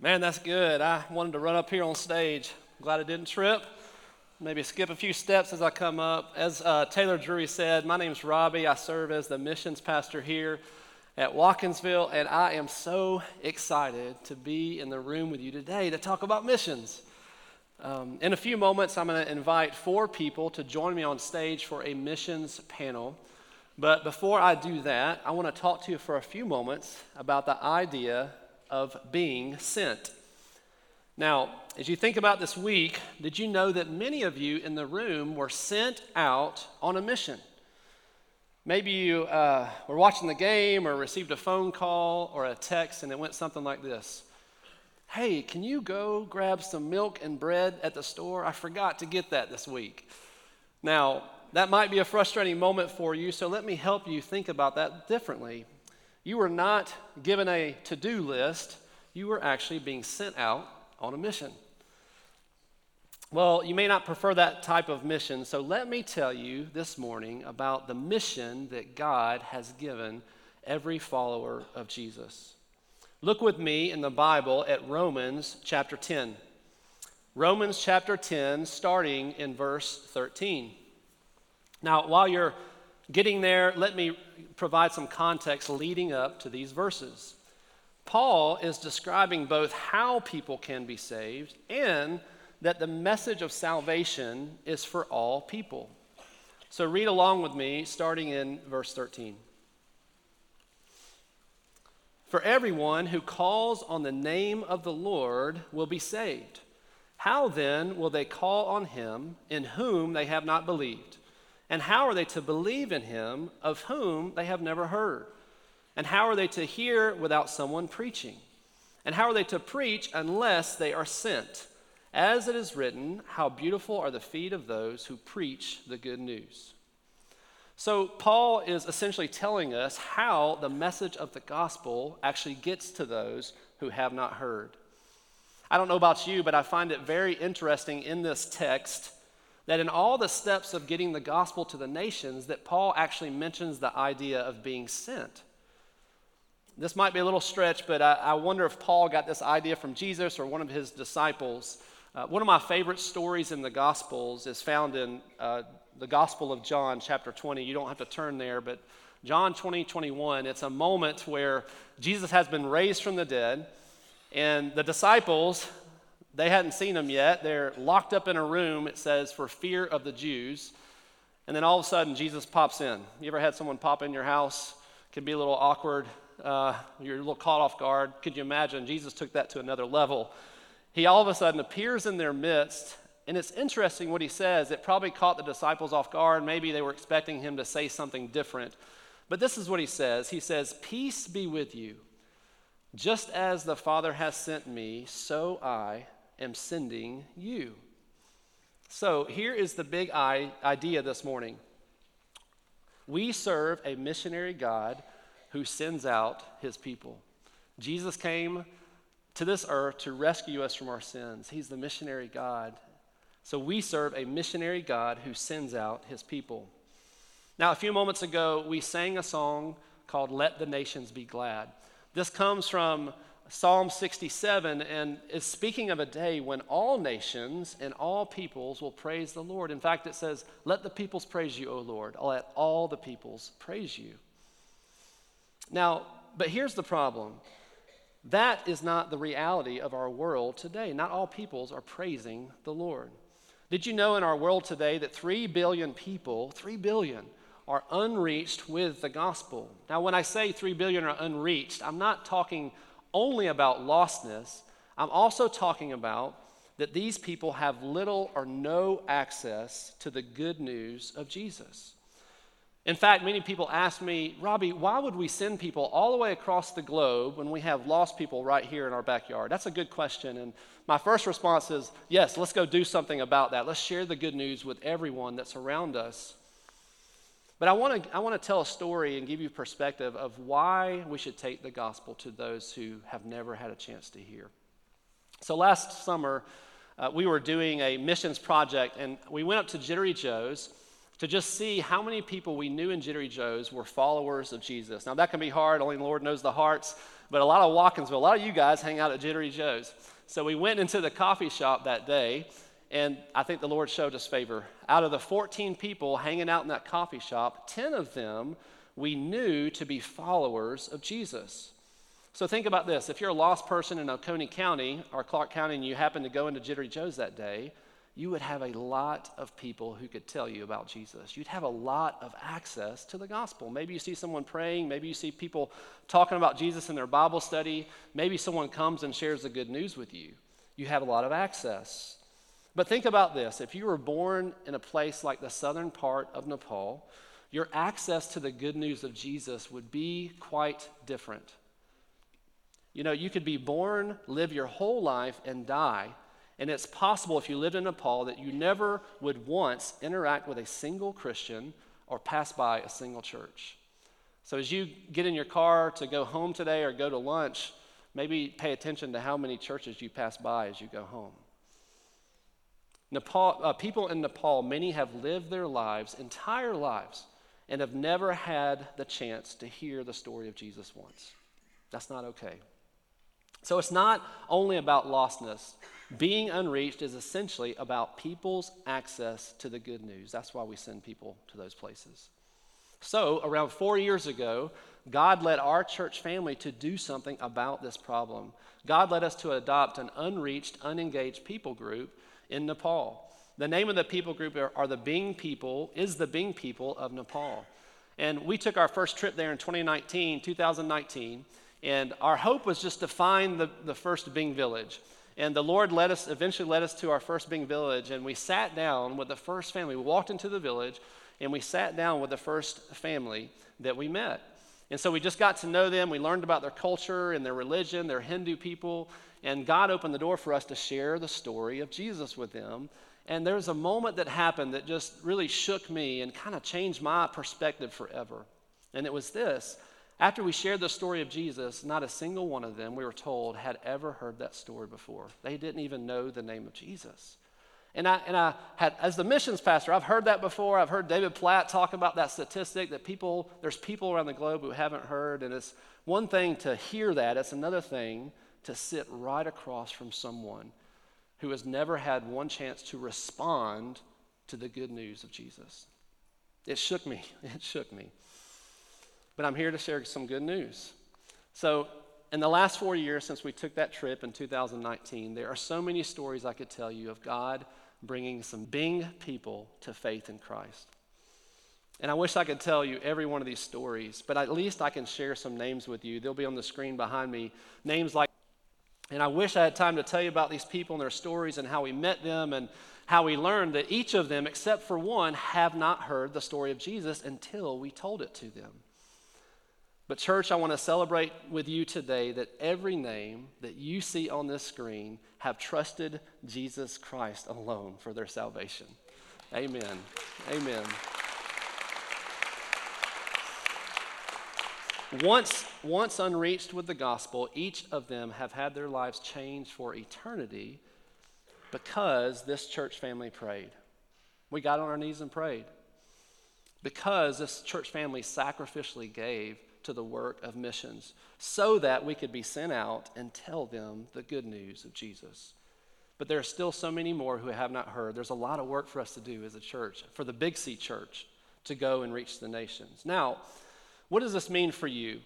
Man, that's good. I wanted to run up here on stage. Glad I didn't trip. Maybe skip a few steps as I come up. As uh, Taylor Drury said, my name's Robbie. I serve as the missions pastor here at Watkinsville, and I am so excited to be in the room with you today to talk about missions. Um, in a few moments, I'm going to invite four people to join me on stage for a missions panel. But before I do that, I want to talk to you for a few moments about the idea of being sent. Now, as you think about this week, did you know that many of you in the room were sent out on a mission? Maybe you uh, were watching the game or received a phone call or a text and it went something like this Hey, can you go grab some milk and bread at the store? I forgot to get that this week. Now, that might be a frustrating moment for you, so let me help you think about that differently. You were not given a to do list, you were actually being sent out on a mission. Well, you may not prefer that type of mission, so let me tell you this morning about the mission that God has given every follower of Jesus. Look with me in the Bible at Romans chapter 10. Romans chapter 10, starting in verse 13. Now, while you're getting there, let me provide some context leading up to these verses. Paul is describing both how people can be saved and that the message of salvation is for all people. So read along with me, starting in verse 13. For everyone who calls on the name of the Lord will be saved. How then will they call on him in whom they have not believed? And how are they to believe in him of whom they have never heard? And how are they to hear without someone preaching? And how are they to preach unless they are sent? As it is written, how beautiful are the feet of those who preach the good news. So, Paul is essentially telling us how the message of the gospel actually gets to those who have not heard. I don't know about you, but I find it very interesting in this text that in all the steps of getting the gospel to the nations that paul actually mentions the idea of being sent. This might be a little stretch but i, I wonder if paul got this idea from jesus or one of his disciples. Uh, one of my favorite stories in the gospels is found in uh, the gospel of john chapter 20 you don't have to turn there but john 20 21 it's a moment where jesus has been raised from the dead and the disciples they hadn't seen him yet. They're locked up in a room, it says, for fear of the Jews. And then all of a sudden, Jesus pops in. You ever had someone pop in your house? Can be a little awkward. Uh, you're a little caught off guard. Could you imagine? Jesus took that to another level. He all of a sudden appears in their midst. And it's interesting what he says. It probably caught the disciples off guard. Maybe they were expecting him to say something different. But this is what he says He says, Peace be with you. Just as the Father has sent me, so I am sending you. So here is the big idea this morning. We serve a missionary God who sends out his people. Jesus came to this earth to rescue us from our sins. He's the missionary God. So we serve a missionary God who sends out his people. Now, a few moments ago, we sang a song called Let the Nations Be Glad. This comes from Psalm 67 and is speaking of a day when all nations and all peoples will praise the Lord. In fact, it says, Let the peoples praise you, O Lord. Let all the peoples praise you. Now, but here's the problem that is not the reality of our world today. Not all peoples are praising the Lord. Did you know in our world today that 3 billion people, 3 billion, are unreached with the gospel? Now, when I say 3 billion are unreached, I'm not talking only about lostness, I'm also talking about that these people have little or no access to the good news of Jesus. In fact, many people ask me, Robbie, why would we send people all the way across the globe when we have lost people right here in our backyard? That's a good question. And my first response is, yes, let's go do something about that. Let's share the good news with everyone that's around us. But I want to I want to tell a story and give you perspective of why we should take the gospel to those who have never had a chance to hear. So last summer, uh, we were doing a missions project, and we went up to Jittery Joe's to just see how many people we knew in Jittery Joe's were followers of Jesus. Now that can be hard; only the Lord knows the hearts. but a lot of Watkinsville, a lot of you guys hang out at Jittery Joe's. So we went into the coffee shop that day, and I think the Lord showed us favor. Out of the 14 people hanging out in that coffee shop, 10 of them we knew to be followers of Jesus. So think about this. If you're a lost person in Oconee County or Clarke County and you happen to go into Jittery Joe's that day, you would have a lot of people who could tell you about Jesus. You'd have a lot of access to the gospel. Maybe you see someone praying, maybe you see people talking about Jesus in their Bible study, maybe someone comes and shares the good news with you. You have a lot of access. But think about this if you were born in a place like the southern part of Nepal, your access to the good news of Jesus would be quite different. You know, you could be born, live your whole life, and die and it's possible if you lived in Nepal that you never would once interact with a single Christian or pass by a single church. So as you get in your car to go home today or go to lunch, maybe pay attention to how many churches you pass by as you go home. Nepal, uh, people in Nepal, many have lived their lives, entire lives, and have never had the chance to hear the story of Jesus once. That's not okay. So it's not only about lostness. Being unreached is essentially about people's access to the good news. That's why we send people to those places. So, around four years ago, God led our church family to do something about this problem. God led us to adopt an unreached, unengaged people group in Nepal. The name of the people group are, are the Bing people, is the Bing people of Nepal. And we took our first trip there in 2019, 2019, and our hope was just to find the, the first Bing village. And the Lord led us, eventually led us to our first Bing village, and we sat down with the first family. We walked into the village, and we sat down with the first family that we met. And so we just got to know them. We learned about their culture and their religion. They're Hindu people. And God opened the door for us to share the story of Jesus with them. And there's a moment that happened that just really shook me and kind of changed my perspective forever. And it was this after we shared the story of Jesus, not a single one of them, we were told, had ever heard that story before. They didn't even know the name of Jesus. And I, and I had, as the missions pastor, I've heard that before. I've heard David Platt talk about that statistic that people, there's people around the globe who haven't heard. And it's one thing to hear that, it's another thing to sit right across from someone who has never had one chance to respond to the good news of Jesus. It shook me. It shook me but I'm here to share some good news. So, in the last four years since we took that trip in 2019, there are so many stories I could tell you of God bringing some Bing people to faith in Christ. And I wish I could tell you every one of these stories, but at least I can share some names with you. They'll be on the screen behind me. Names like, and I wish I had time to tell you about these people and their stories and how we met them and how we learned that each of them, except for one, have not heard the story of Jesus until we told it to them. But, church, I want to celebrate with you today that every name that you see on this screen have trusted Jesus Christ alone for their salvation. Amen. Amen. Once, once unreached with the gospel, each of them have had their lives changed for eternity because this church family prayed. We got on our knees and prayed. Because this church family sacrificially gave to the work of missions so that we could be sent out and tell them the good news of Jesus. But there are still so many more who have not heard. There's a lot of work for us to do as a church, for the Big C church to go and reach the nations. Now, what does this mean for you?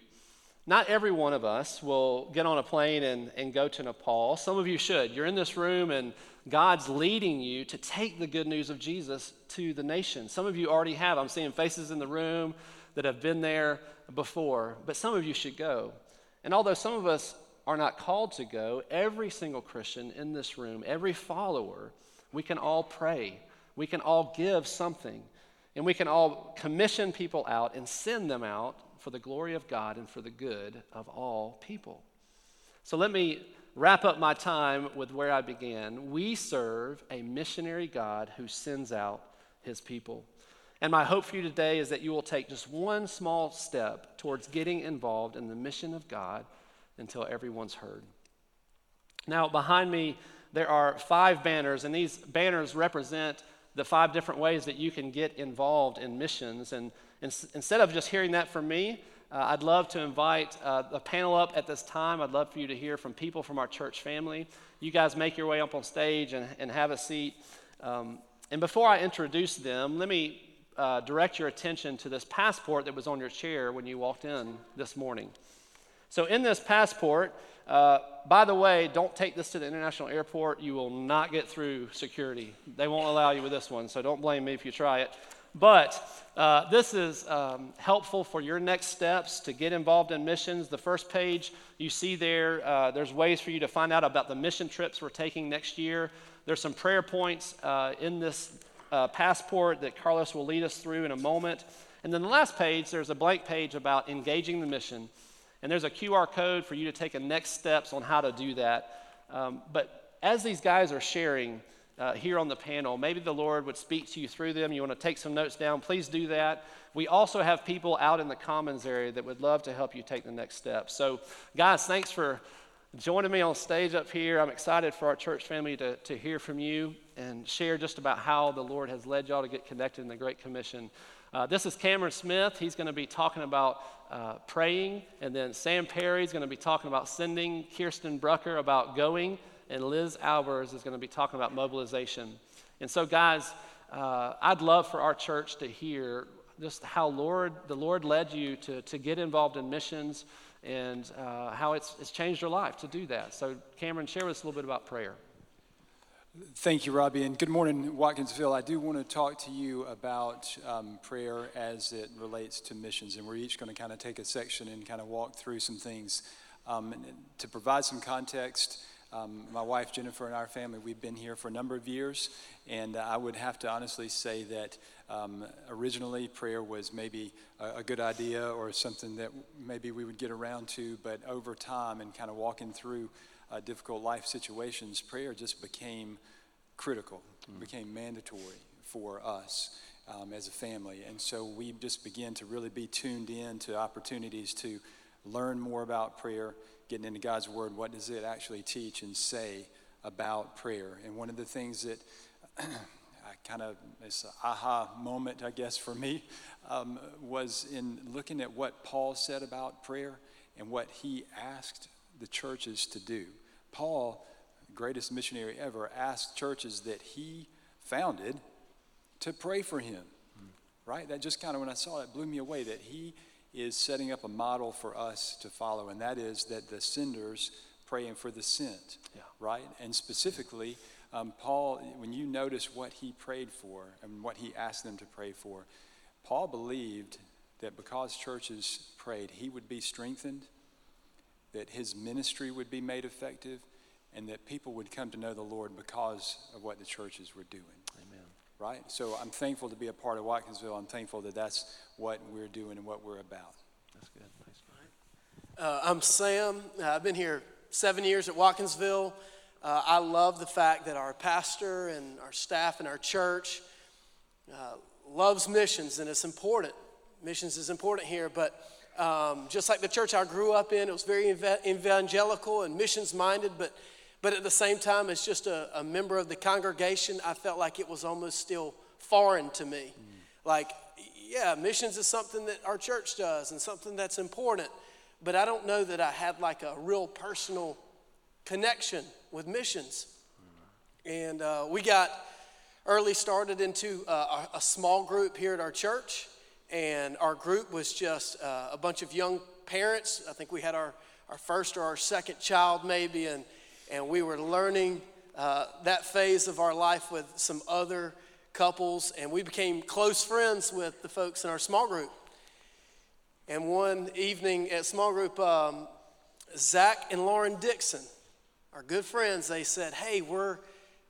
Not every one of us will get on a plane and, and go to Nepal. Some of you should. You're in this room and God's leading you to take the good news of Jesus to the nations. Some of you already have. I'm seeing faces in the room that have been there before, but some of you should go. And although some of us are not called to go, every single Christian in this room, every follower, we can all pray. We can all give something. And we can all commission people out and send them out for the glory of God and for the good of all people. So let me wrap up my time with where I began. We serve a missionary God who sends out his people. And my hope for you today is that you will take just one small step towards getting involved in the mission of God until everyone's heard. Now, behind me, there are five banners, and these banners represent the five different ways that you can get involved in missions. And instead of just hearing that from me, Uh, I'd love to invite uh, the panel up at this time. I'd love for you to hear from people from our church family. You guys make your way up on stage and, and have a seat. Um, and before I introduce them, let me uh, direct your attention to this passport that was on your chair when you walked in this morning. So, in this passport, uh, by the way, don't take this to the international airport. You will not get through security. They won't allow you with this one, so don't blame me if you try it. But uh, this is um, helpful for your next steps to get involved in missions. The first page you see there, uh, there's ways for you to find out about the mission trips we're taking next year. There's some prayer points uh, in this uh, passport that Carlos will lead us through in a moment. And then the last page, there's a blank page about engaging the mission. And there's a QR code for you to take a next steps on how to do that. Um, but as these guys are sharing, uh, here on the panel. Maybe the Lord would speak to you through them. You want to take some notes down, please do that. We also have people out in the commons area that would love to help you take the next step. So, guys, thanks for joining me on stage up here. I'm excited for our church family to, to hear from you and share just about how the Lord has led y'all to get connected in the Great Commission. Uh, this is Cameron Smith. He's going to be talking about uh, praying, and then Sam Perry is going to be talking about sending, Kirsten Brucker about going and Liz Albers is going to be talking about mobilization. And so, guys, uh, I'd love for our church to hear just how Lord, the Lord led you to, to get involved in missions and uh, how it's, it's changed your life to do that. So, Cameron, share with us a little bit about prayer. Thank you, Robbie, and good morning, Watkinsville. I do want to talk to you about um, prayer as it relates to missions, and we're each going to kind of take a section and kind of walk through some things. Um, to provide some context, um, my wife Jennifer and our family, we've been here for a number of years, and I would have to honestly say that um, originally prayer was maybe a, a, good idea or something that maybe we would get around to, but over time and kind of walking through uh, difficult life situations, prayer just became critical, mm. became mandatory for us. Um, as a family. And so we just began to really be tuned in to opportunities to learn more about prayer, getting into God's Word, what does it actually teach and say about prayer? And one of the things that kind of, it's an aha moment, I guess, for me, um, was in looking at what Paul said about prayer and what he asked the churches to do. Paul, greatest missionary ever, asked churches that he founded to pray for him. Right? That just kind of, when I saw it, blew me away that he is setting up a model for us to follow, and that is that the senders praying for the sent, yeah. right? And specifically, um, Paul, when you notice what he prayed for and what he asked them to pray for, Paul believed that because churches prayed, he would be strengthened, that his ministry would be made effective, and that people would come to know the Lord because of what the churches were doing Amen. right? So I'm thankful to be a part of Watkinsville. I'm thankful that that's what we're doing and what we're about. That's good. Thanks. Uh, I'm Sam. Uh, I've been here seven years at Watkinsville. Uh, I love the fact that our pastor and our staff and our church uh, loves missions, and it's important. Missions is important here, but um, just like the church I grew up in, it was very evangelical and missions minded, but but at the same time, as just a, a member of the congregation, I felt like it was almost still foreign to me. Mm. Like, yeah, missions is something that our church does and something that's important, but I don't know that I had like a real personal connection with missions. And uh, we got early started into uh, a, a, small group here at our church, and our group was just uh, a bunch of young parents. I think we had our, our first or our second child, maybe, and and we were learning uh, that phase of our life with some other couples, and we became close friends with the folks in our small group. And one evening at small group, um, Zach and Lauren Dixon, our good friends, they said, Hey, we're,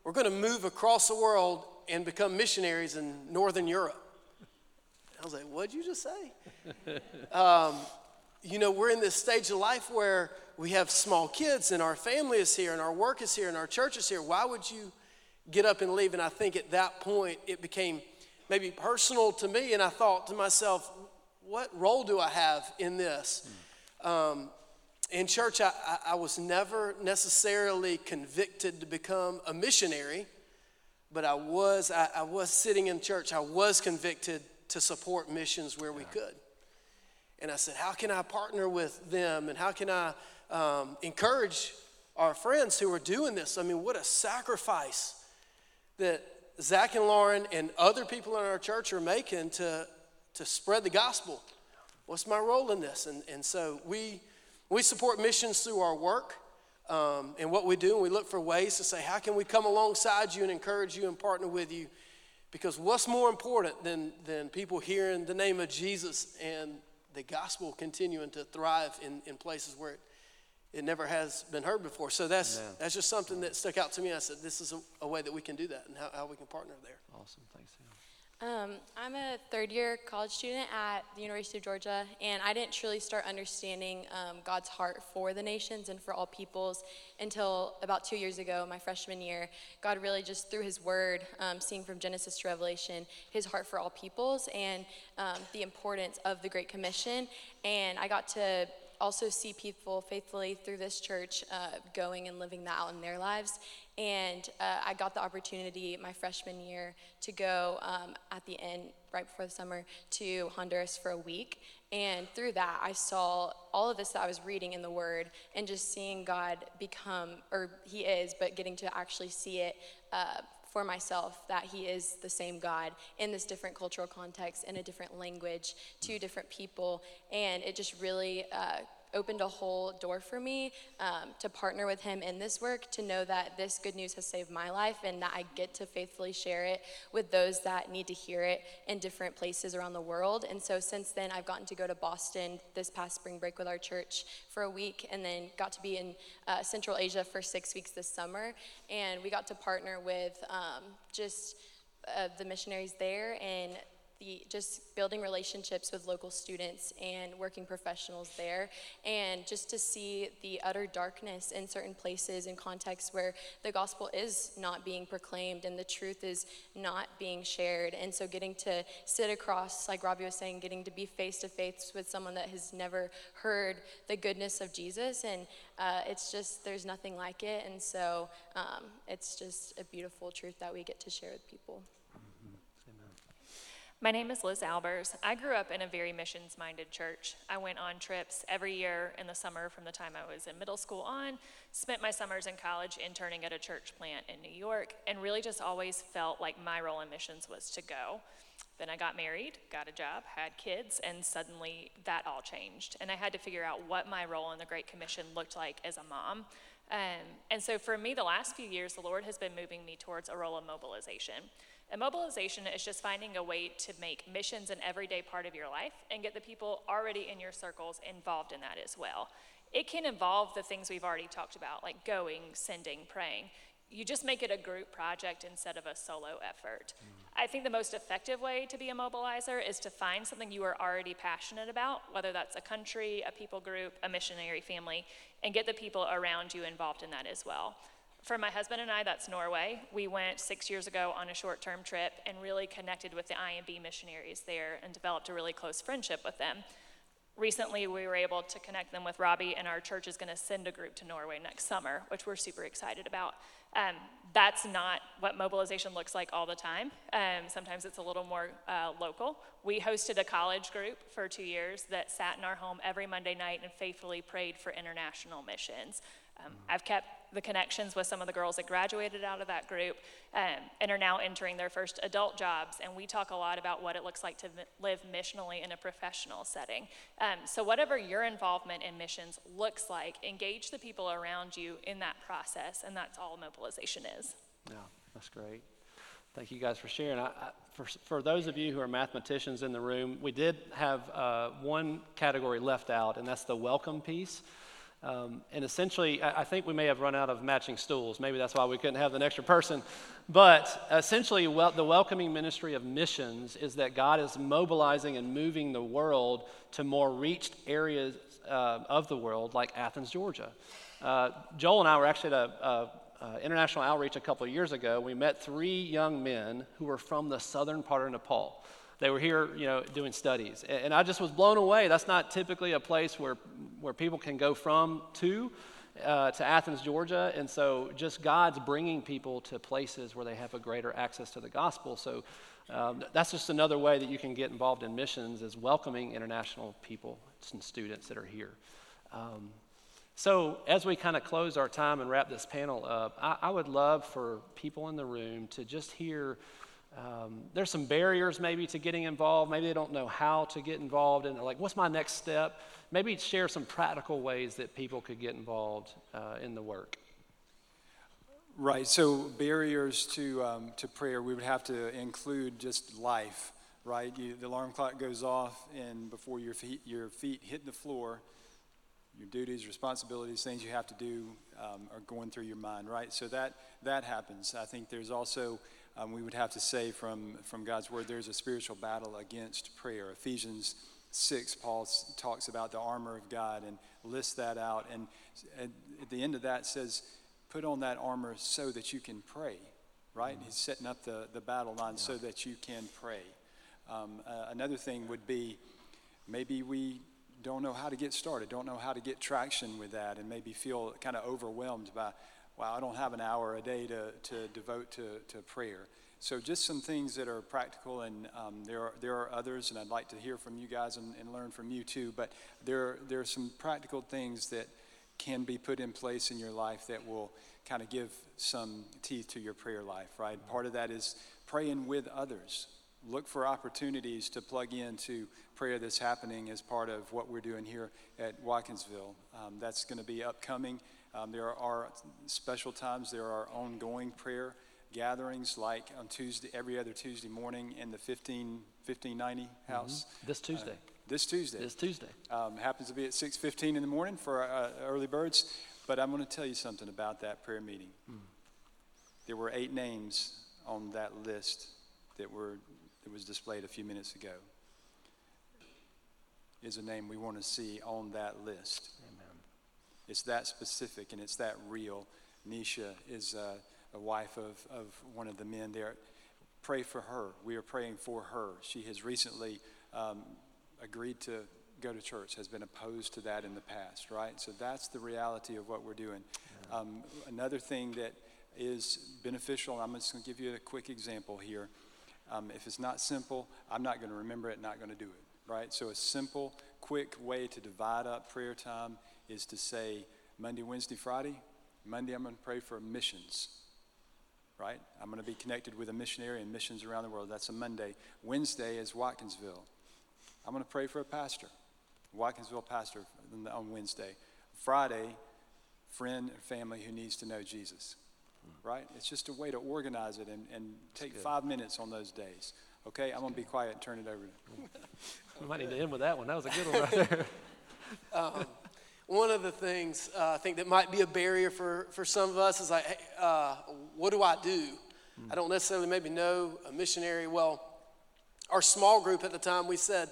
we're going to move across the world and become missionaries in Northern Europe. I was like, What'd you just say? um, you know, we're in this stage of life where we have small kids and our family is here and our work is here and our church is here. Why would you get up and leave? And I think at that point it became maybe personal to me, and I thought to myself, what role do I have in this? Um, in church, I, I, was never necessarily convicted to become a missionary, but I was, I, I was sitting in church, I was convicted to support missions where we could. And I said, How can I partner with them? And how can I um, encourage our friends who are doing this? I mean, what a sacrifice that Zach and Lauren and other people in our church are making to, to spread the gospel. What's my role in this? And, and so we, we support missions through our work um, and what we do, and we look for ways to say, how can we come alongside you and encourage you and partner with you? Because what's more important than, than people hearing the name of Jesus and the gospel continuing to thrive in, in places where it, it never has been heard before. So that's, that's just something that stuck out to me. I said, this is a, a way that we can do that and how, how we can partner there. Awesome. Thanks, Sam. Um, I'm a third year college student at the University of Georgia, and I didn't truly start understanding um, God's heart for the nations and for all peoples until about two years ago, my freshman year. God really just through His Word, um, seeing from Genesis to Revelation, His heart for all peoples and um, the importance of the Great Commission. And I got to also see people faithfully through this church uh, going and living that out in their lives. And uh, I got the opportunity my freshman year to go um, at the end, right before the summer, to Honduras for a week. And through that, I saw all of this that I was reading in the Word and just seeing God become, or He is, but getting to actually see it uh, for myself that He is the same God in this different cultural context, in a different language, to different people. And it just really uh, opened a whole door for me um, to partner with him in this work, to know that this good news has saved my life and that I get to faithfully share it with those that need to hear it in different places around the world. And so since then, I've gotten to go to Boston this past spring break with our church for a week and then got to be in uh, Central Asia for six weeks this summer. And we got to partner with um, just uh, the missionaries there and the just building relationships with local students and working professionals there. And just to see the utter darkness in certain places and contexts where the gospel is not being proclaimed and the truth is not being shared. And so getting to sit across like robbie was saying getting to be face to face with someone that has never heard the goodness of jesus. And uh, it's just there's nothing like it. And so um, it's just a beautiful truth that we get to share with people my name is Liz Albers. I grew up in a very missions minded church. I went on trips every year in the summer from the time I was in middle school on, spent my summers in college interning at a church plant in New York, and really just always felt like my role in missions was to go. Then I got married, got a job, had kids, and suddenly that all changed. And I had to figure out what my role in the Great Commission looked like as a mom. Um, and so for me, the last few years, the Lord has been moving me towards a role of mobilization. And mobilization is just finding a way to make missions an everyday part of your life and get the people already in your circles involved in that as well. It can involve the things we've already talked about, like going, sending, praying. You just make it a group project instead of a solo effort. Mm. I think the most effective way to be a mobilizer is to find something you are already passionate about, whether that's a country, a people group, a missionary family, and get the people around you involved in that as well. For my husband and I, that's Norway. We went six years ago on a short term trip and really connected with the IMB missionaries there and developed a really close friendship with them. Recently, we were able to connect them with Robbie, and our church is going to send a group to Norway next summer, which we're super excited about. Um, that's not what mobilization looks like all the time. Um, sometimes it's a little more uh, local. We hosted a college group for two years that sat in our home every Monday night and faithfully prayed for international missions. Um, I've kept the connections with some of the girls that graduated out of that group um, and are now entering their first adult jobs. And we talk a lot about what it looks like to live missionally in a professional setting. Um, so, whatever your involvement in missions looks like, engage the people around you in that process. And that's all mobilization is. Yeah, that's great. Thank you guys for sharing. I, I, for, for those of you who are mathematicians in the room, we did have uh, one category left out, and that's the welcome piece. Um, and essentially, I, I, think we may have run out of matching stools. Maybe that's why we couldn't have an extra person. But essentially, well, the welcoming ministry of missions is that God is mobilizing and moving the world to more reached areas uh, of the world, like Athens, Georgia. Uh, Joel and I were actually at a, international outreach a couple of years ago. We met three young men who were from the southern part of Nepal. They were here, you know, doing studies. And I just was blown away. That's not typically a place where, where people can go from to. Uh, to Athens, Georgia. And so just God's bringing people to places where they have a greater access to the gospel. So um, that's just another way that you can get involved in missions is welcoming international people and students that are here. Um, so, as we kind of close our time and wrap this panel up, I, I would love for people in the room to just hear. Um, there's some barriers maybe to getting involved. Maybe they don't know how to get involved, and like, what's my next step? Maybe share some practical ways that people could get involved uh, in the work. Right. So barriers to um, to prayer, we would have to include just life. Right. You, the alarm clock goes off, and before your feet your feet hit the floor, your duties, responsibilities, things you have to do um, are going through your mind. Right. So that that happens. I think there's also um, we would have to say from from God's word, there's a spiritual battle against prayer. Ephesians. 6, Paul talks about the armor of God and lists that out. And at the end of that says, put on that armor so that you can pray, right? Mm-hmm. He's setting up the, the battle line yeah. so that you can pray. Um, uh, another thing would be maybe we don't know how to get started, don't know how to get traction with that, and maybe feel kind of overwhelmed by, wow, I don't have an hour a day to, to devote to, to prayer. So just some things that are practical, and um, there, are, there are others, and I'd like to hear from you guys and, and learn from you too, but there, there are some practical things that – can be put in place in your life that will kind of give some teeth to your prayer life, right? Part of that is praying with others. Look for opportunities to plug into prayer that's happening as part of what we're doing here at Watkinsville. Um, that's going to be upcoming. Um, there are special times, there are ongoing prayer gatherings like on Tuesday, every other Tuesday morning in the 15, 1590 house. Mm-hmm. This Tuesday. Uh, this Tuesday. This Tuesday. Um, happens to be at 6:15 in the morning for uh, early birds. But I'm going to tell you something about that prayer meeting. Mm. There were eight names on that list that were that was displayed a few minutes ago. Is a name we want to see on that list. It's that specific and it's that real. Nisha is uh, a wife of, of one of the men there. Pray for her. We are praying for her. She has recently um, agreed to go to church, has been opposed to that in the past, right? So that's the reality of what we're doing. Um, another thing that is beneficial, I'm just going to give you a quick example here. Um, if it's not simple, I'm not going to remember it, not going to do it, right? So a simple, quick way to divide up prayer time is to say Monday, Wednesday, Friday. Monday, I'm going to pray for missions, right? I'm going to be connected with a missionary and missions around the world. That's a Monday. Wednesday is Watkinsville. I'm going to pray for a pastor, Watkinsville pastor on Wednesday. Friday, friend or family who needs to know Jesus. Right? It's just a way to organize it and, and take five minutes on those days. Okay, I'm going to be quiet and turn it over to We might need to end with that one. That was a good one right there. um, one of the things uh, I think that might be a barrier for, for some of us is like, hey, uh, what do I do? Mm. I don't necessarily maybe know a missionary. Well, our small group at the time, we said,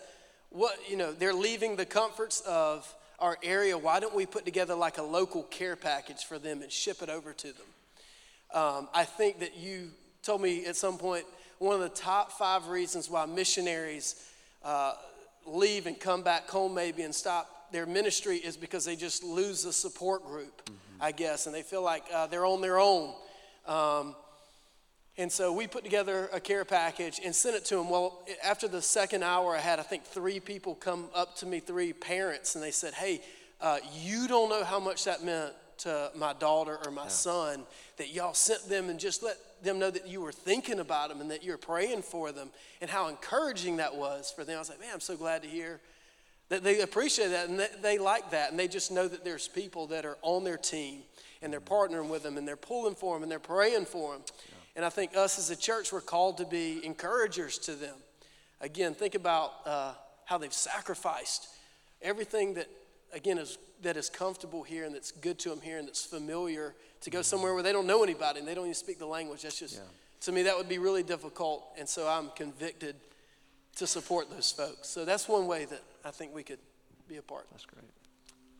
what, you know, they're leaving the comforts of our area. Why don't we put together like a local care package for them and ship it over to them? Um, I think that you told me at some point one of the top five reasons why missionaries uh, leave and come back home maybe and stop their ministry is because they just lose a support group, mm-hmm. I guess, and they feel like uh, they're on their own. Um, and so we put together a care package and sent it to them. Well, after the second hour, I had, I think, three people come up to me, three parents, and they said, Hey, uh, you don't know how much that meant to my daughter or my yeah. son that y'all sent them and just let them know that you were thinking about them and that you were praying for them and how encouraging that was for them. I was like, Man, I'm so glad to hear that they appreciate that and they like that. And they just know that there's people that are on their team and they're partnering with them and they're pulling for them and they're praying for them. Yeah. And I think us as a church, we're called to be encouragers to them. Again, think about uh, how they've sacrificed everything that, again, is, that is comfortable here and that's good to them here and that's familiar to go somewhere where they don't know anybody and they don't even speak the language. That's just, yeah. to me, that would be really difficult. And so I'm convicted to support those folks. So that's one way that I think we could be a part. That's great.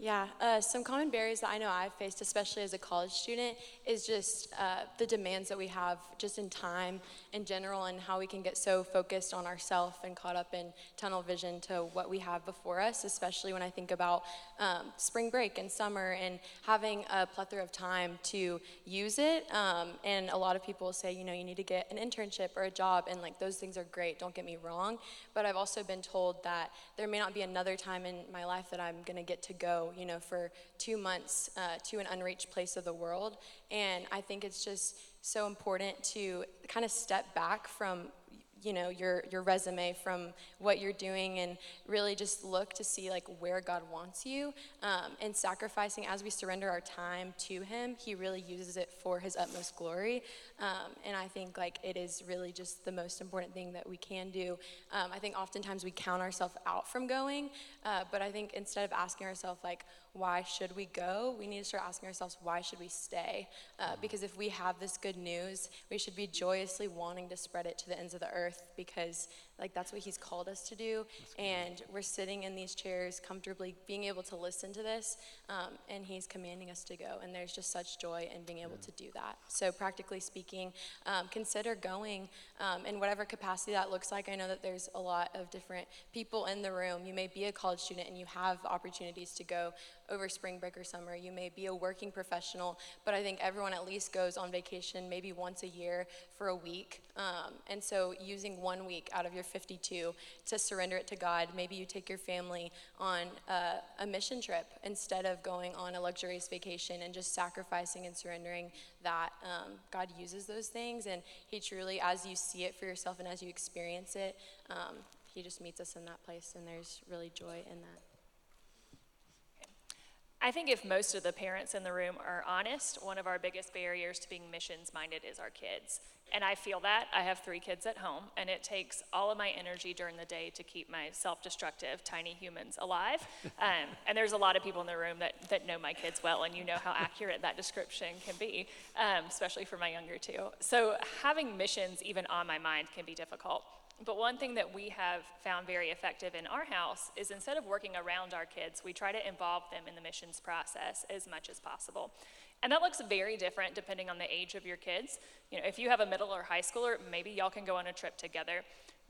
Yeah, uh, some common barriers that I know I've faced, especially as a college student, is just uh, the demands that we have just in time in general and how we can get so focused on ourselves and caught up in tunnel vision to what we have before us, especially when I think about um, spring break and summer and having a plethora of time to use it. Um, and a lot of people say, you know, you need to get an internship or a job, and like those things are great, don't get me wrong. But I've also been told that there may not be another time in my life that I'm to get to go you know, for two months uh, to an unreached place of the world. And I think it's just so important to kind of step back from you know your your resume from what you're doing and really just look to see like where god wants you um, and sacrificing as we surrender our time to him he really uses it for his utmost glory. Um, and i think like it is really just the most important thing that we can do. Um, i think oftentimes we count ourselves out from going uh, but i think instead of asking ourselves like why should we go? We need to start asking ourselves why should we stay? Uh, because if we have this good news we should be joyously wanting to spread it to the ends of the earth because like that's what he's called us to do. And we're sitting in these chairs comfortably being able to listen to this um, and he's commanding us to go. And there's just such joy in being able to do that. So practically speaking um, consider going um, in whatever capacity that looks like. I know that there's a lot of different people in the room. You may be a college student and you have opportunities to go over spring break or summer. You may be a working professional but i think everyone at least goes on vacation maybe once a year for a week. Um, and so using one week out of your 52 to surrender it to God. Maybe you take your family on a, a mission trip instead of going on a luxurious vacation and just sacrificing and surrendering that. Um, God uses those things, and He truly, as you see it for yourself and as you experience it, um, He just meets us in that place, and there's really joy in that. I think if most of the parents in the room are honest, one of our biggest barriers to being missions minded is our kids. And I feel that. I have three kids at home, and it takes all of my energy during the day to keep my self destructive tiny humans alive. Um, and there's a lot of people in the room that, that know my kids well, and you know how accurate that description can be, um, especially for my younger two. So having missions even on my mind can be difficult. But one thing that we have found very effective in our house is instead of working around our kids, we try to involve them in the missions process as much as possible. And that looks very different depending on the age of your kids. You know, if you have a middle or high schooler, maybe y'all can go on a trip together.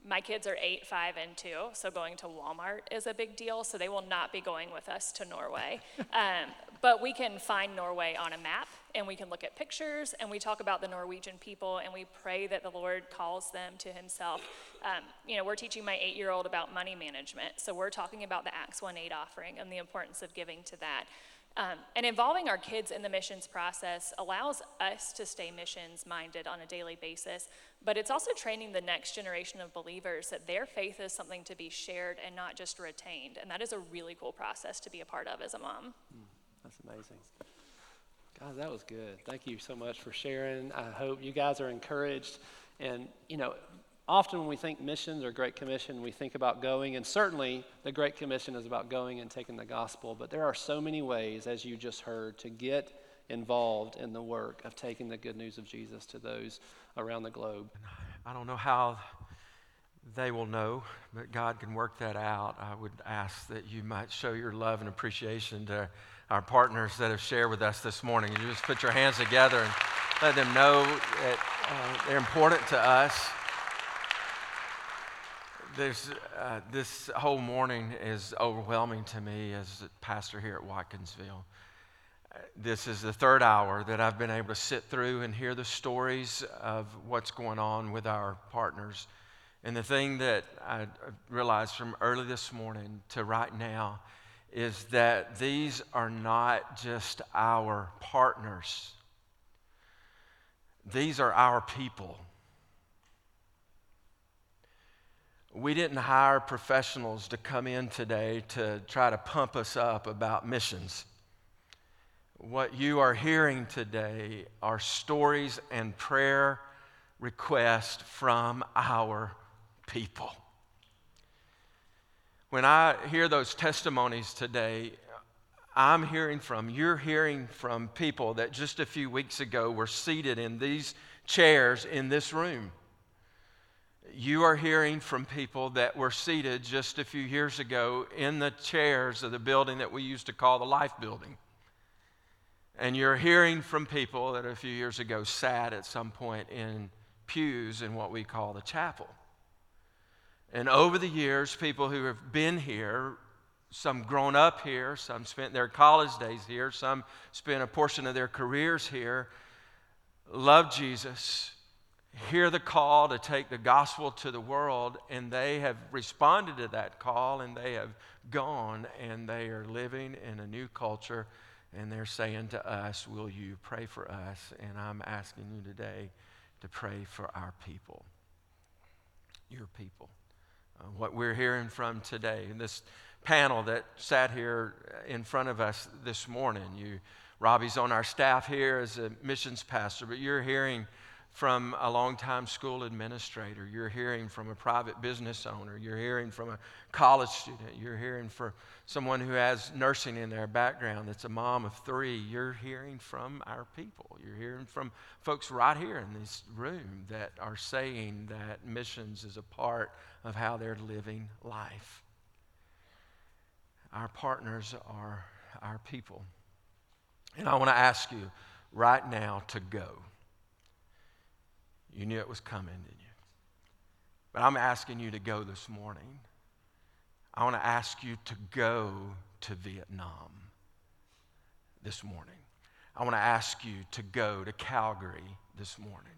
My kids are eight, five, and two, so going to Walmart is a big deal, so they will not be going with us to Norway. um, but we can find Norway on a map, and we can look at pictures, and we talk about the Norwegian people, and we pray that the Lord calls them to Himself. Um, you know, we're teaching my eight year old about money management, so we're talking about the Acts 1 8 offering and the importance of giving to that. Um, and involving our kids in the missions process allows us to stay missions minded on a daily basis, but it's also training the next generation of believers that their faith is something to be shared and not just retained. And that is a really cool process to be a part of as a mom. Mm, that's amazing. God, that was good. Thank you so much for sharing. I hope you guys are encouraged. And, you know, often when we think missions or Great Commission, we think about going, and certainly the Great Commission is about going and taking the gospel, but there are so many ways, as you just heard, to get involved in the work of taking the good news of Jesus to those around the globe. I don't know how they will know, but God can work that out. I would ask that you might show your love and appreciation to our partners that have shared with us this morning. You just put your hands together and let them know that uh, they're important to us there's, uh, this whole morning is overwhelming to me as a pastor here at Watkinsville. This is the third hour that I've been able to sit through and hear the stories of what's going on with our partners. And the thing that I realized from early this morning to right now is that these are not just our partners, these are our people. We didn't hire professionals to come in today to try to pump us up about missions. What you are hearing today are stories and prayer requests from our people. When I hear those testimonies today, I'm hearing from, you're hearing from people that just a few weeks ago were seated in these chairs in this room You are hearing from people that were seated just a few years ago in the chairs of the building that we used to call the Life Building. And you're hearing from people that a few years ago sat at some point in pews in what we call the chapel. And over the years, people who have been here, some grown up here, some spent their college days here, some spent a portion of their careers here, love Jesus, hear the call to take the gospel to the world, and they have responded to that call and they have gone and they are living in a new culture and they're saying to us, Will you pray for us? And I'm asking you today to pray for our people, your people. Uh, what we're hearing from today, in this panel that sat here in front of us this morning, you, Robbie's on our staff here as a missions pastor, but you're hearing from a longtime school administrator. You're hearing from a private business owner. You're hearing from a college student. You're hearing from someone who has nursing in their background that's a mom of three. You're hearing from our people. You're hearing from folks right here in this room that are saying that missions is a part of how they're living life. Our partners are our people. And I want to ask you right now to go. You knew it was coming, didn't you? But I'm asking you to go this morning. I want to ask you to go to Vietnam this morning. I want to ask you to go to Calgary this morning.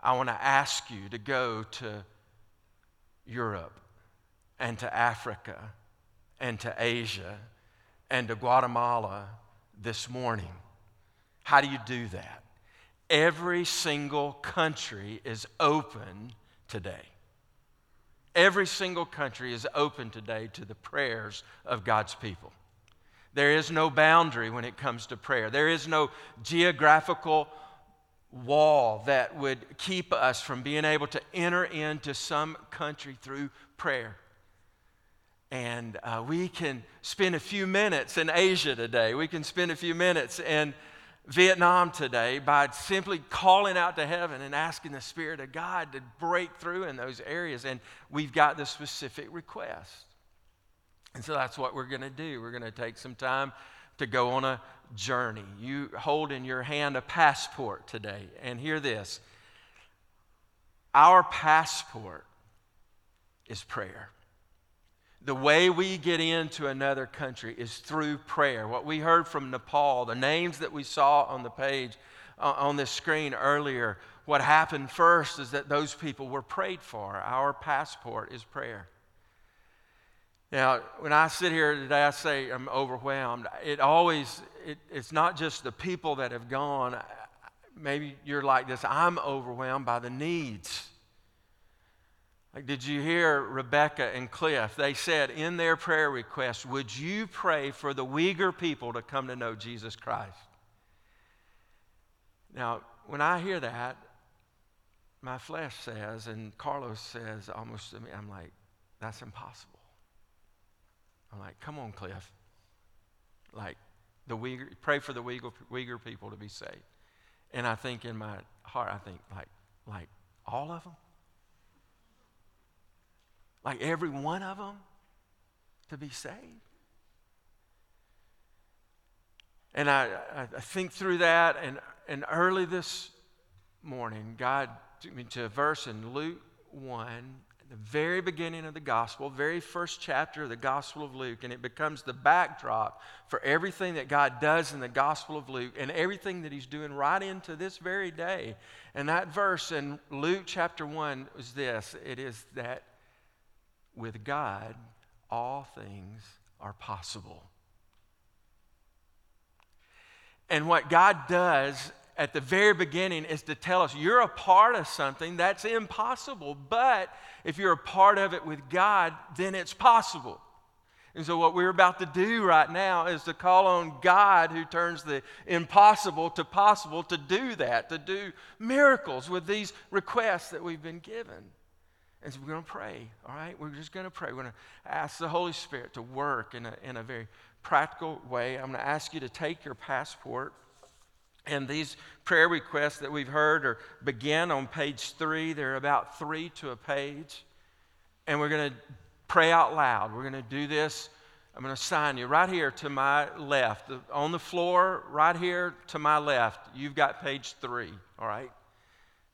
I want to ask you to go to Europe and to Africa and to Asia and to Guatemala this morning. How do you do that? Every single country is open today. Every single country is open today to the prayers of God's people. There is no boundary when it comes to prayer. There is no geographical wall that would keep us from being able to enter into some country through prayer. And uh, we can spend a few minutes in Asia today. We can spend a few minutes in Vietnam today by simply calling out to heaven and asking the Spirit of God to break through in those areas. And we've got the specific request. And so that's what we're going to do. We're going to take some time to go on a journey. You hold in your hand a passport today. And hear this our passport is prayer. The way we get into another country is through prayer. What we heard from Nepal, the names that we saw on the page, uh, on this screen earlier, what happened first is that those people were prayed for. Our passport is prayer. Now, when I sit here today, I say I'm overwhelmed. It always, it, it's not just the people that have gone. Maybe you're like this. I'm overwhelmed by the needs like, did you hear Rebecca and Cliff? They said in their prayer request, Would you pray for the Uyghur people to come to know Jesus Christ? Now, when I hear that, my flesh says, and Carlos says almost to me, I'm like, That's impossible. I'm like, Come on, Cliff. Like, the Uyghur, pray for the Uyghur, Uyghur people to be saved. And I think in my heart, I think, like, like all of them? Like every one of them, to be saved. And I, I think through that, and, and early this morning, God took me to a verse in Luke 1, the very beginning of the gospel, very first chapter of the Gospel of Luke, and it becomes the backdrop for everything that God does in the Gospel of Luke and everything that He's doing right into this very day. And that verse in Luke chapter 1 was this it is that with God, all things are possible. And what God does at the very beginning is to tell us you're a part of something that's impossible. But if you're a part of it with God, then it's possible. And so, what we're about to do right now is to call on God, who turns the impossible to possible, to do that, to do miracles with these requests that we've been given. And so we're going to pray, all right? We're just going to pray. We're going to ask the Holy Spirit to work in a, in a very practical way. I'm going to ask you to take your passport And these prayer requests that we've heard are begin on page three. They're about three to a page. And we're going to pray out loud. We're going to do this. I'm going to sign you right here to my left. On the floor, right here to my left, you've got page three, all right?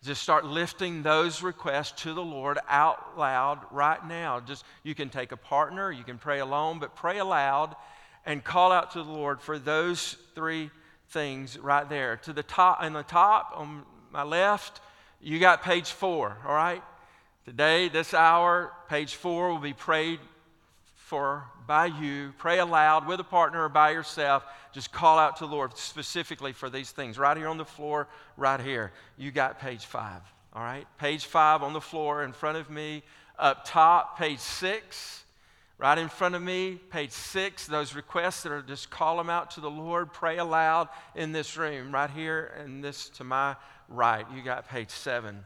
Just start lifting those requests to the Lord out loud right now. Just you can take a partner, you can pray alone, but pray aloud and call out to the Lord for those three things right there. To the top, in the top, on my left, you got page four, all right? Today, this hour, page four will be prayed for by you. Pray aloud with a partner or by yourself. Just call out to the Lord specifically for these things. Right here on the floor, right here. You got page five, all right? Page five on the floor in front of me. Up top, page six. Right in front of me, page six, those requests that are just call them out to the Lord, pray aloud in this room, right here, and this to my right. You got page seven.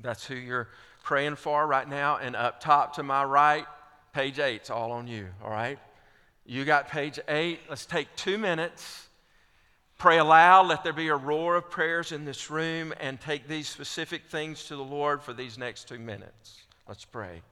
That's who you're praying for right now. And up top to my right, page eight's all on you, all right? You got page eight. Let's take two minutes. Pray aloud. Let there be a roar of prayers in this room and take these specific things to the Lord for these next two minutes. Let's pray.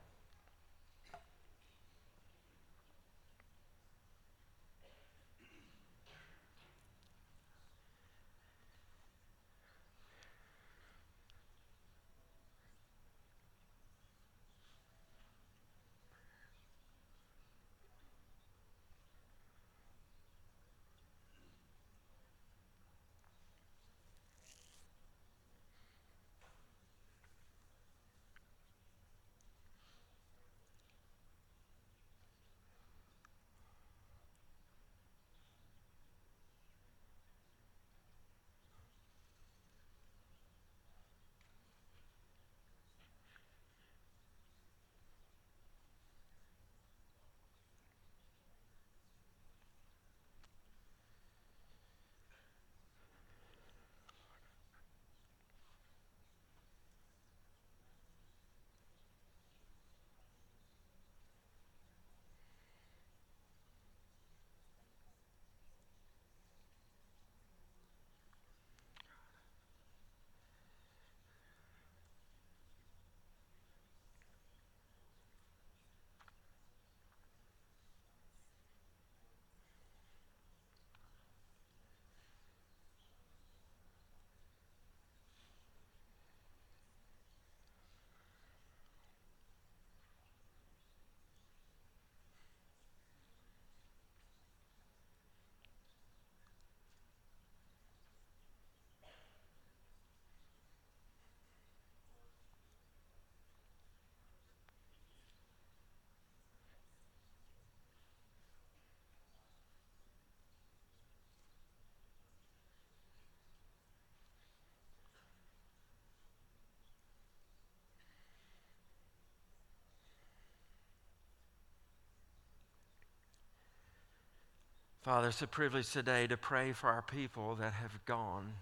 Father, it's a privilege today to pray for our people that have gone.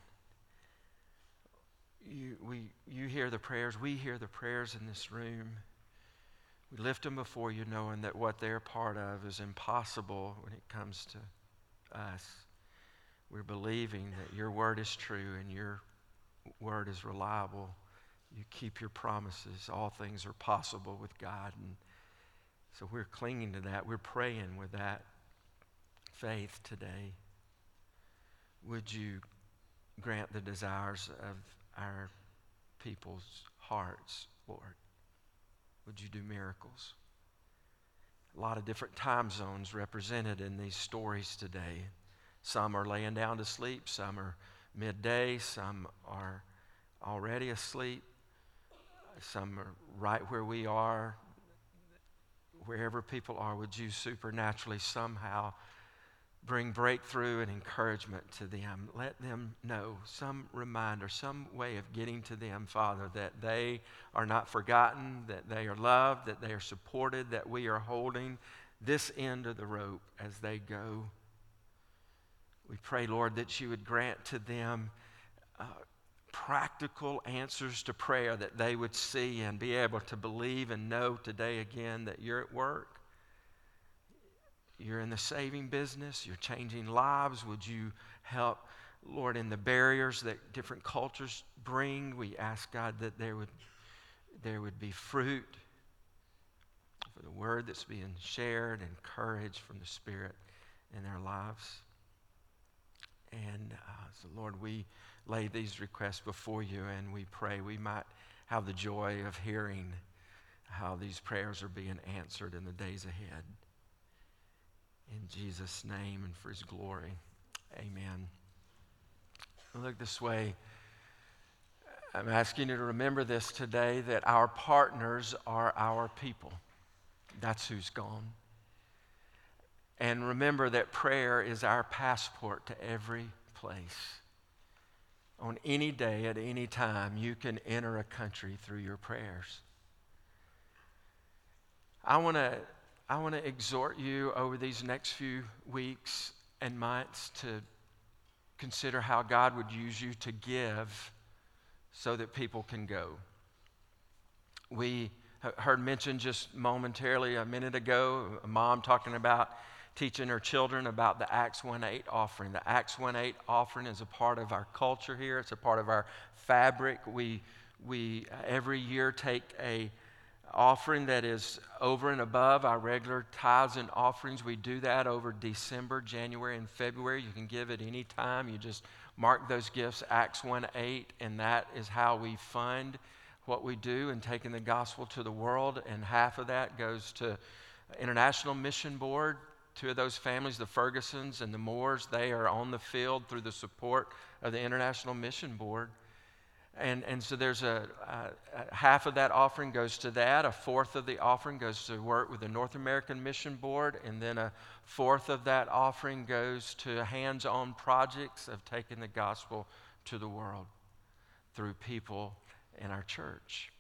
You, we, you hear the prayers, we hear the prayers in this room. We lift them before you, knowing that what they're part of is impossible when it comes to us. We're believing that your word is true and your word is reliable. You keep your promises. All things are possible with God. And so we're clinging to that. We're praying with that faith today, would you grant the desires of our people's hearts, Lord? Would you do miracles? A lot of different time zones represented in these stories today. Some are laying down to sleep, some are midday, some are already asleep, some are right where we are. Wherever people are, would you supernaturally somehow bring breakthrough and encouragement to them. Let them know some reminder, some way of getting to them, Father, that they are not forgotten, that they are loved, that they are supported, that we are holding this end of the rope as they go. We pray, Lord, that you would grant to them uh, practical answers to prayer that they would see and be able to believe and know today again that you're at work you're in the saving business, you're changing lives. Would you help Lord, in the barriers that different cultures bring. We ask, God, that there would, there would be fruit for the word that's being shared and courage from the Spirit in their lives. And uh, so, Lord, we lay these requests before you and we pray we might have the joy of hearing how these prayers are being answered in the days ahead. In Jesus' name and for his glory. Amen. Look this way. I'm asking you to remember this today that our partners are our people. That's who's gone. And remember that prayer is our passport to every place. On any day, at any time, you can enter a country through your prayers. I want to I want to exhort you over these next few weeks and months to consider how God would use you to give so that people can go. We heard mentioned just momentarily a minute ago a mom talking about teaching her children about the Acts 1 8 offering. The Acts 1 8 offering is a part of our culture here, it's a part of our fabric. We, we uh, every year take a offering that is over and above our regular tithes and offerings. We do that over December, January, and February. You can give at any time. You just mark those gifts, Acts 1 8, and that is how we fund what we do in taking the gospel to the world. And half of that goes to International Mission Board. Two of those families, the Fergusons and the Moores, they are on the field through the support of the International Mission Board. And, and so there's a, a, a, half of that offering goes to that, a fourth of the offering goes to work with the North American Mission Board, and then a fourth of that offering goes to hands on projects of taking the gospel to the world through people in our church.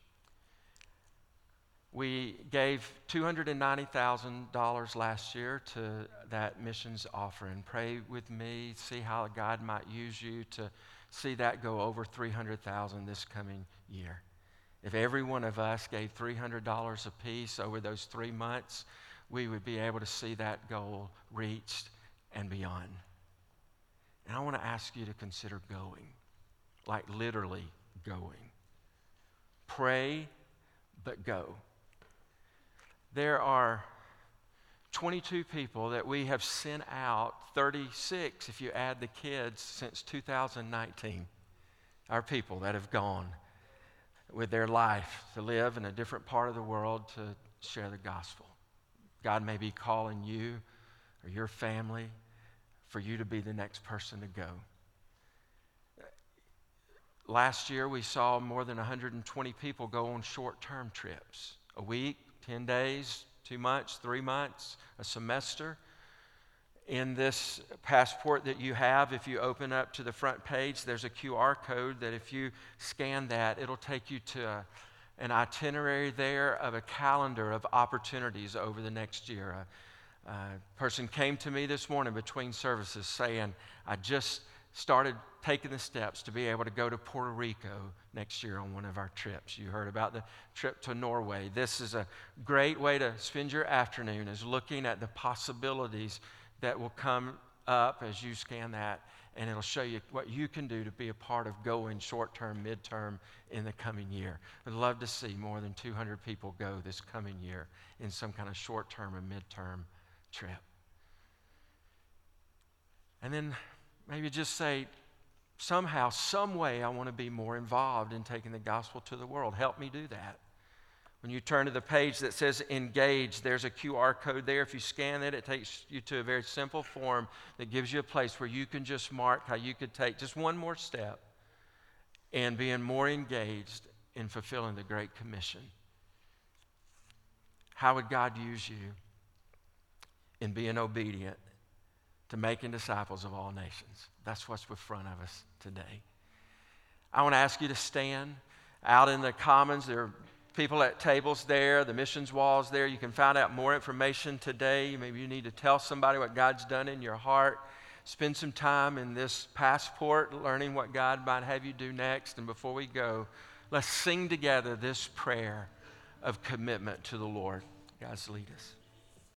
We gave $290,000 last year to that missions offering. Pray with me, see how God might use you to see that go over 300,000 this coming year. If every one of us gave $300 a piece over those 3 months, we would be able to see that goal reached and beyond. And I want to ask you to consider going, like literally going. Pray, but go. There are 22 people that we have sent out, 36 if you add the kids, since 2019. Our people that have gone with their life to live in a different part of the world to share the gospel. God may be calling you or your family for you to be the next person to go. Last year, we saw more than 120 people go on short term trips a week, 10 days, two months, three months, a semester. In this passport that you have, if you open up to the front page, there's a QR code that if you scan that, it'll take you to a, an itinerary there of a calendar of opportunities over the next year. A, a person came to me this morning between services saying, I just started taking the steps to be able to go to Puerto Rico next year on one of our trips. You heard about the trip to Norway. This is a great way to spend your afternoon is looking at the possibilities that will come up as you scan that and it'll show you what you can do to be a part of going short term, mid term in the coming year. I'd love to see more than 200 people go this coming year in some kind of short term and mid term trip. And then maybe just say, somehow, some way, I want to be more involved in taking the gospel to the world. Help me do that. When you turn to the page that says engage, there's a QR code there. If you scan it, it takes you to a very simple form that gives you a place where you can just mark how you could take just one more step in being more engaged in fulfilling the Great Commission. How would God use you in being obedient to making disciples of all nations? That's what's in front of us today. I want to ask you to stand out in the commons. There are people at tables there, the missions walls there. You can find out more information today. Maybe you need to tell somebody what God's done in your heart. Spend some time in this passport learning what God might have you do next. And before we go, let's sing together this prayer of commitment to the Lord. God's lead us.